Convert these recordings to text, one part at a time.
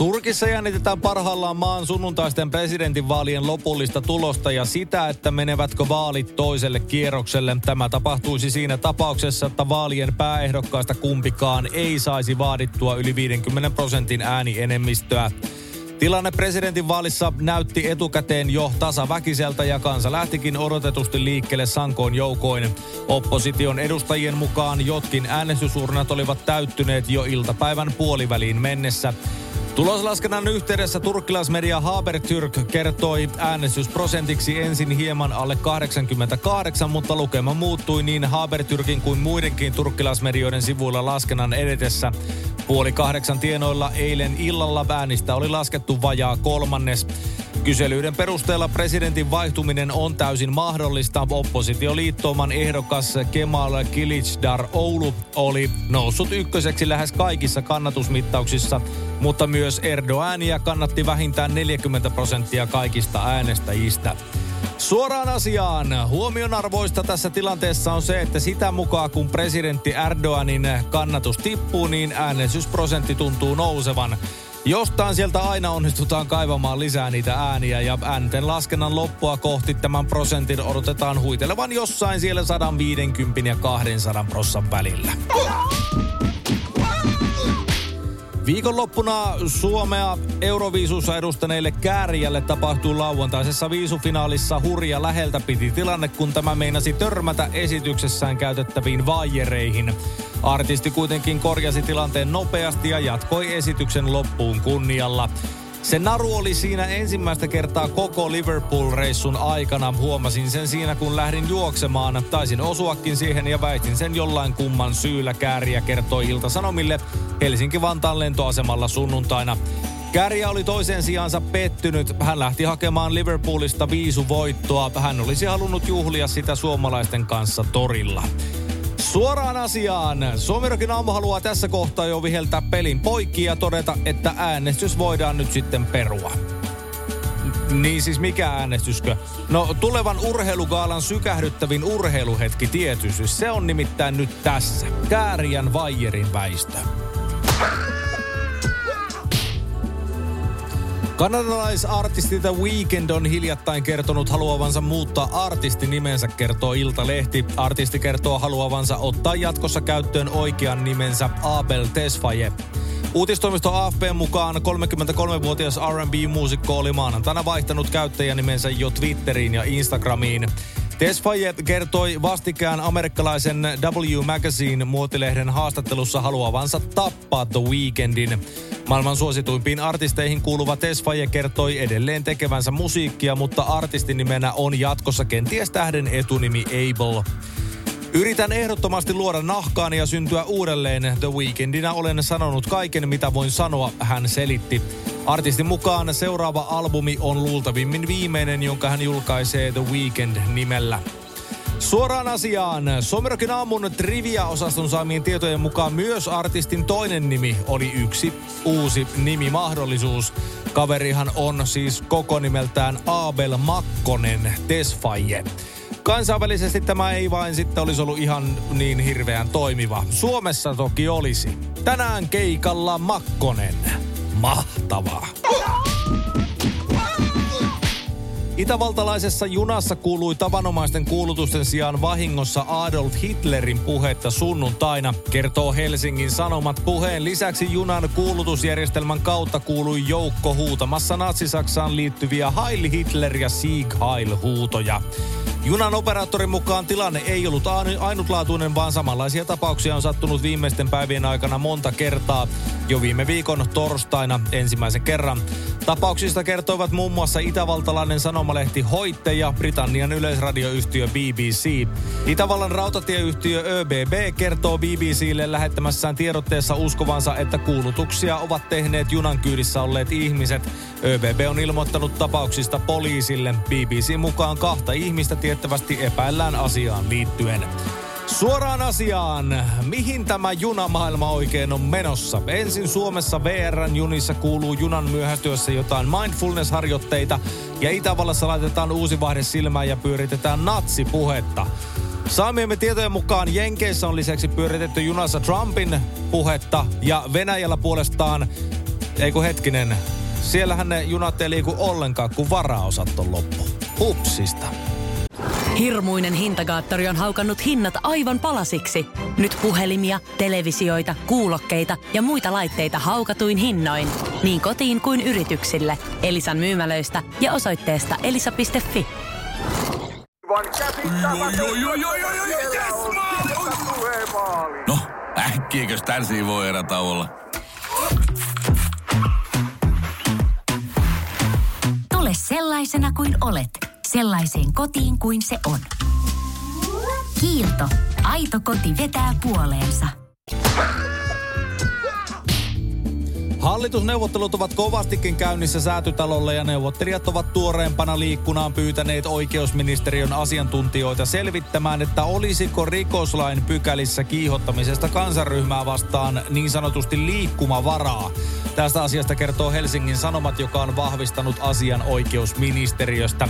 Turkissa jännitetään parhaillaan maan sunnuntaisten presidentinvaalien lopullista tulosta ja sitä, että menevätkö vaalit toiselle kierrokselle. Tämä tapahtuisi siinä tapauksessa, että vaalien pääehdokkaista kumpikaan ei saisi vaadittua yli 50 prosentin äänienemmistöä. Tilanne presidentinvaalissa näytti etukäteen jo tasaväkiseltä ja kansa lähtikin odotetusti liikkeelle sankoin joukoin. Opposition edustajien mukaan jotkin äänestysurnat olivat täyttyneet jo iltapäivän puoliväliin mennessä. Tuloslaskennan yhteydessä turkkilaismedia Habertürk kertoi äänestysprosentiksi ensin hieman alle 88, mutta lukema muuttui niin Habertürkin kuin muidenkin turkkilaismedioiden sivuilla laskennan edetessä. Puoli kahdeksan tienoilla eilen illalla äänistä oli laskettu vajaa kolmannes. Kyselyiden perusteella presidentin vaihtuminen on täysin mahdollista. Oppositioliittooman ehdokas Kemal Kilicdar Oulu oli noussut ykköseksi lähes kaikissa kannatusmittauksissa, mutta myös Erdoğania kannatti vähintään 40 prosenttia kaikista äänestäjistä. Suoraan asiaan. Huomionarvoista tässä tilanteessa on se, että sitä mukaan kun presidentti Erdoganin kannatus tippuu, niin äänestysprosentti tuntuu nousevan. Jostain sieltä aina onnistutaan kaivamaan lisää niitä ääniä ja äänten laskennan loppua kohti tämän prosentin odotetaan huitelevan jossain siellä 150 ja 200 prossan välillä. Viikonloppuna Suomea Euroviisussa edustaneille Kääriälle tapahtui lauantaisessa viisufinaalissa hurja läheltä piti tilanne, kun tämä meinasi törmätä esityksessään käytettäviin vaijereihin. Artisti kuitenkin korjasi tilanteen nopeasti ja jatkoi esityksen loppuun kunnialla. Se naru oli siinä ensimmäistä kertaa koko Liverpool-reissun aikana. Huomasin sen siinä, kun lähdin juoksemaan. Taisin osuakin siihen ja väitin sen jollain kumman syyllä kääriä, kertoi Ilta-Sanomille Helsinki-Vantaan lentoasemalla sunnuntaina. Kääriä oli toisen sijaansa pettynyt. Hän lähti hakemaan Liverpoolista viisu voittoa. Hän olisi halunnut juhlia sitä suomalaisten kanssa torilla. Suoraan asiaan. Suomirokin aamu haluaa tässä kohtaa jo viheltää pelin poikki ja todeta, että äänestys voidaan nyt sitten perua. Niin siis mikä äänestyskö? No tulevan urheilugaalan sykähdyttävin urheiluhetki tietysti. Se on nimittäin nyt tässä. Kääriän vaijerin väistö. Kanadalaisartisti The Weeknd on hiljattain kertonut haluavansa muuttaa artistinimensä, kertoo Iltalehti. Artisti kertoo haluavansa ottaa jatkossa käyttöön oikean nimensä Abel Tesfaye. Uutistoimisto AFP mukaan 33-vuotias R&B-muusikko oli maanantaina vaihtanut käyttäjänimensä jo Twitteriin ja Instagramiin. Tesfaye kertoi vastikään amerikkalaisen W Magazine muotilehden haastattelussa haluavansa tappaa The Weekendin. Maailman suosituimpiin artisteihin kuuluva Tesfaye kertoi edelleen tekevänsä musiikkia, mutta artistinimenä on jatkossa kenties tähden etunimi Abel. Yritän ehdottomasti luoda nahkaani ja syntyä uudelleen. The Weekendinä olen sanonut kaiken, mitä voin sanoa, hän selitti. Artistin mukaan seuraava albumi on luultavimmin viimeinen, jonka hän julkaisee The Weekend nimellä. Suoraan asiaan. Somerokin aamun trivia-osaston saamien tietojen mukaan myös artistin toinen nimi oli yksi uusi nimimahdollisuus. Kaverihan on siis koko nimeltään Abel Makkonen Tesfaye. Kansainvälisesti tämä ei vain sitten olisi ollut ihan niin hirveän toimiva. Suomessa toki olisi. Tänään keikalla Makkonen. Mahtavaa. Itävaltalaisessa junassa kuului tavanomaisten kuulutusten sijaan vahingossa Adolf Hitlerin puhetta sunnuntaina, kertoo Helsingin Sanomat. Puheen lisäksi junan kuulutusjärjestelmän kautta kuului joukko huutamassa natsisaksaan liittyviä Heil Hitler ja Sieg Heil huutoja. Junan operaattorin mukaan tilanne ei ollut ainutlaatuinen, vaan samanlaisia tapauksia on sattunut viimeisten päivien aikana monta kertaa. Jo viime viikon torstaina ensimmäisen kerran. Tapauksista kertoivat muun muassa itävaltalainen sanomalehti Hoitte ja Britannian yleisradioyhtiö BBC. Itävallan rautatieyhtiö ÖBB kertoo BBClle lähettämässään tiedotteessa uskovansa, että kuulutuksia ovat tehneet junan kyydissä olleet ihmiset. ÖBB on ilmoittanut tapauksista poliisille. BBC mukaan kahta ihmistä tiettävästi epäillään asiaan liittyen. Suoraan asiaan. Mihin tämä junamaailma oikein on menossa? Ensin Suomessa VRn junissa kuuluu junan myöhästyessä jotain mindfulness-harjoitteita ja Itävallassa laitetaan uusi vaihde silmään ja pyöritetään natsipuhetta. Saamiemme tietojen mukaan Jenkeissä on lisäksi pyöritetty junassa Trumpin puhetta ja Venäjällä puolestaan, ei kun hetkinen, siellähän ne junat ei liiku ollenkaan, kun varaosat on loppu. Hupsista. Hirmuinen hintakaattori on haukannut hinnat aivan palasiksi. Nyt puhelimia, televisioita, kuulokkeita ja muita laitteita haukatuin hinnoin. Niin kotiin kuin yrityksille. Elisan myymälöistä ja osoitteesta elisa.fi. No, äkkiäkös tän voi erätä olla? Tule sellaisena kuin olet, sellaiseen kotiin kuin se on. Kiilto. Aito koti vetää puoleensa. Hallitusneuvottelut ovat kovastikin käynnissä säätytalolla ja neuvottelijat ovat tuoreempana liikkunaan pyytäneet oikeusministeriön asiantuntijoita selvittämään, että olisiko rikoslain pykälissä kiihottamisesta kansanryhmää vastaan niin sanotusti liikkumavaraa. Tästä asiasta kertoo Helsingin Sanomat, joka on vahvistanut asian oikeusministeriöstä.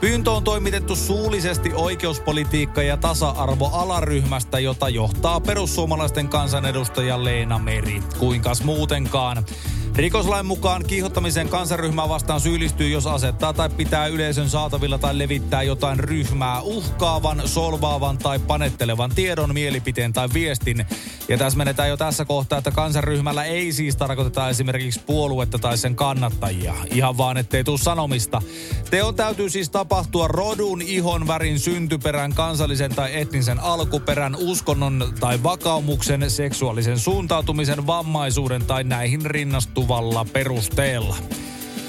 Pyyntö on toimitettu suullisesti oikeuspolitiikka- ja tasa-arvo-alaryhmästä, jota johtaa perussuomalaisten kansanedustaja Leena Meri. Kuinkas muutenkaan? Rikoslain mukaan kiihottamisen kansanryhmää vastaan syyllistyy, jos asettaa tai pitää yleisön saatavilla tai levittää jotain ryhmää uhkaavan, solvaavan tai panettelevan tiedon, mielipiteen tai viestin. Ja täsmennetään jo tässä kohtaa, että kansanryhmällä ei siis tarkoiteta esimerkiksi puoluetta tai sen kannattajia. Ihan vaan, ettei tule sanomista. Teon täytyy siis tapahtua rodun, ihon, värin, syntyperän, kansallisen tai etnisen alkuperän, uskonnon tai vakaumuksen, seksuaalisen suuntautumisen, vammaisuuden tai näihin rinnastuvalla perusteella.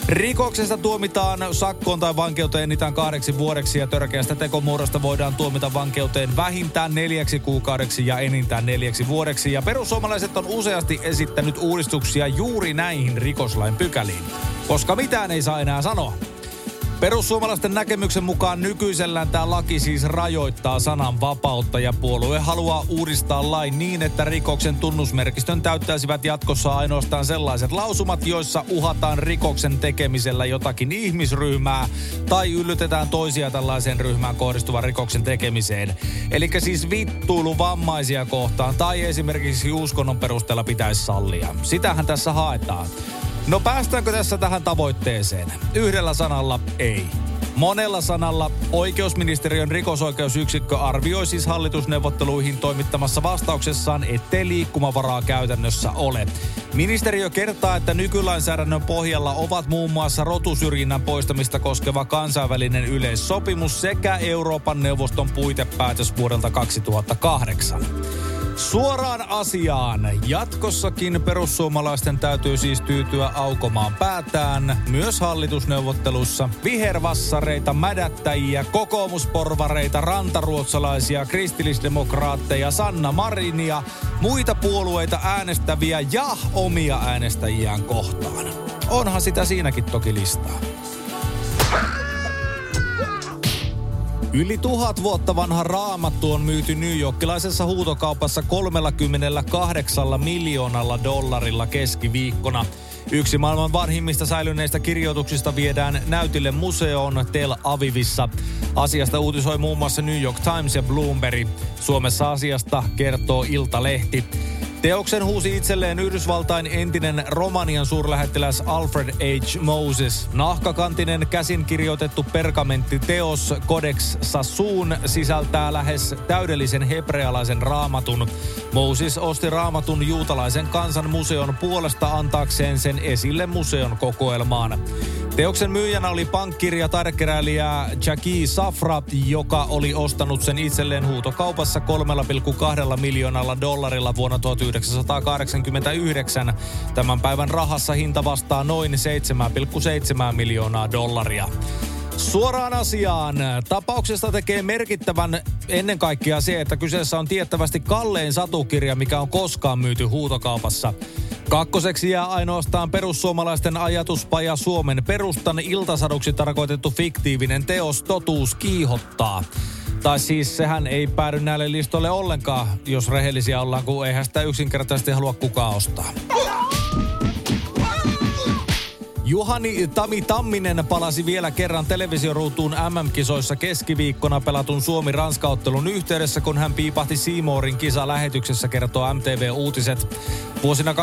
Rikoksesta tuomitaan sakkoon tai vankeuteen enintään kahdeksi vuodeksi ja törkeästä tekomuodosta voidaan tuomita vankeuteen vähintään neljäksi kuukaudeksi ja enintään neljäksi vuodeksi. Ja perussuomalaiset on useasti esittänyt uudistuksia juuri näihin rikoslain pykäliin, koska mitään ei saa enää sanoa. Perussuomalaisten näkemyksen mukaan nykyisellään tämä laki siis rajoittaa sanan vapautta ja puolue haluaa uudistaa lain niin, että rikoksen tunnusmerkistön täyttäisivät jatkossa ainoastaan sellaiset lausumat, joissa uhataan rikoksen tekemisellä jotakin ihmisryhmää tai yllytetään toisia tällaiseen ryhmään kohdistuvan rikoksen tekemiseen. Eli siis vittuilu vammaisia kohtaan tai esimerkiksi uskonnon perusteella pitäisi sallia. Sitähän tässä haetaan. No päästäänkö tässä tähän tavoitteeseen? Yhdellä sanalla ei. Monella sanalla oikeusministeriön rikosoikeusyksikkö arvioi siis hallitusneuvotteluihin toimittamassa vastauksessaan, ettei liikkumavaraa käytännössä ole. Ministeriö kertaa, että nykylainsäädännön pohjalla ovat muun muassa rotusyrjinnän poistamista koskeva kansainvälinen yleissopimus sekä Euroopan neuvoston puitepäätös vuodelta 2008. Suoraan asiaan. Jatkossakin perussuomalaisten täytyy siis tyytyä aukomaan päätään myös hallitusneuvottelussa. Vihervassareita, mädättäjiä, kokoomusporvareita, rantaruotsalaisia, kristillisdemokraatteja, Sanna Marinia, muita puolueita äänestäviä ja omia äänestäjiään kohtaan. Onhan sitä siinäkin toki listaa. Yli tuhat vuotta vanha raamattu on myyty New Yorkilaisessa huutokaupassa 38 miljoonalla dollarilla keskiviikkona. Yksi maailman vanhimmista säilyneistä kirjoituksista viedään näytille museoon Tel Avivissa. Asiasta uutisoi muun muassa New York Times ja Bloomberg. Suomessa asiasta kertoo Iltalehti. Teoksen huusi itselleen Yhdysvaltain entinen Romanian suurlähettiläs Alfred H. Moses. Nahkakantinen käsin kirjoitettu pergamenttiteos Codex Sassoon sisältää lähes täydellisen hebrealaisen raamatun. Moses osti raamatun juutalaisen kansan museon puolesta antaakseen sen esille museon kokoelmaan. Teoksen myyjänä oli pankkirja taidekeräilijä Jackie Safra, joka oli ostanut sen itselleen huutokaupassa 3,2 miljoonalla dollarilla vuonna 1989. Tämän päivän rahassa hinta vastaa noin 7,7 miljoonaa dollaria. Suoraan asiaan. Tapauksesta tekee merkittävän ennen kaikkea se, että kyseessä on tiettävästi kallein satukirja, mikä on koskaan myyty huutokaupassa. Kakkoseksi jää ainoastaan perussuomalaisten ajatuspaja Suomen perustan iltasaduksi tarkoitettu fiktiivinen teos Totuus kiihottaa. Tai siis sehän ei päädy näille listoille ollenkaan, jos rehellisiä ollaan, kun eihän sitä yksinkertaisesti halua kukaan ostaa. Juhani Tami Tamminen palasi vielä kerran televisioruutuun MM-kisoissa keskiviikkona pelatun Suomi-Ranskaottelun yhteydessä, kun hän piipahti Siimoorin kisa lähetyksessä kertoo MTV Uutiset. Vuosina 2012-2017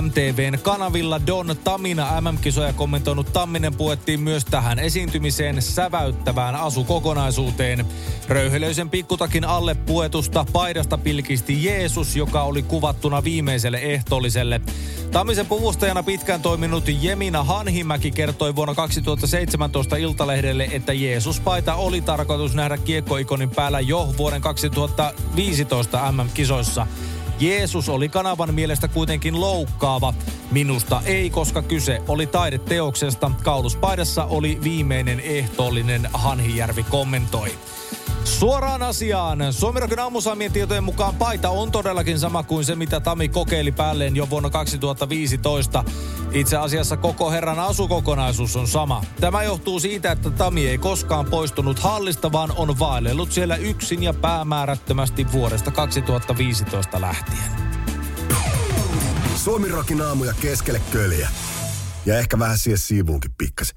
MTVn kanavilla Don Tamina MM-kisoja kommentoinut Tamminen puettiin myös tähän esiintymiseen säväyttävään asukokonaisuuteen. Röyhelöisen pikkutakin alle puetusta paidasta pilkisti Jeesus, joka oli kuvattuna viimeiselle ehtoolliselle. Tammisen puvustajana pitkään toiminut Jemina Hanhimäki kertoi vuonna 2017 Iltalehdelle, että Jeesus-paita oli tarkoitus nähdä kiekkoikonin päällä jo vuoden 2015 MM-kisoissa. Jeesus oli kanavan mielestä kuitenkin loukkaava. Minusta ei, koska kyse oli taideteoksesta. Kauluspaidassa oli viimeinen ehtoollinen, Hanhijärvi kommentoi. Suoraan asiaan. Suomirokin aamusaamien tietojen mukaan paita on todellakin sama kuin se, mitä Tami kokeili päälleen jo vuonna 2015. Itse asiassa koko herran asukokonaisuus on sama. Tämä johtuu siitä, että Tami ei koskaan poistunut hallista, vaan on vaellellut siellä yksin ja päämäärättömästi vuodesta 2015 lähtien. Suomirokin aamuja keskelle köljä. Ja ehkä vähän siihen siivuunkin pikkasen.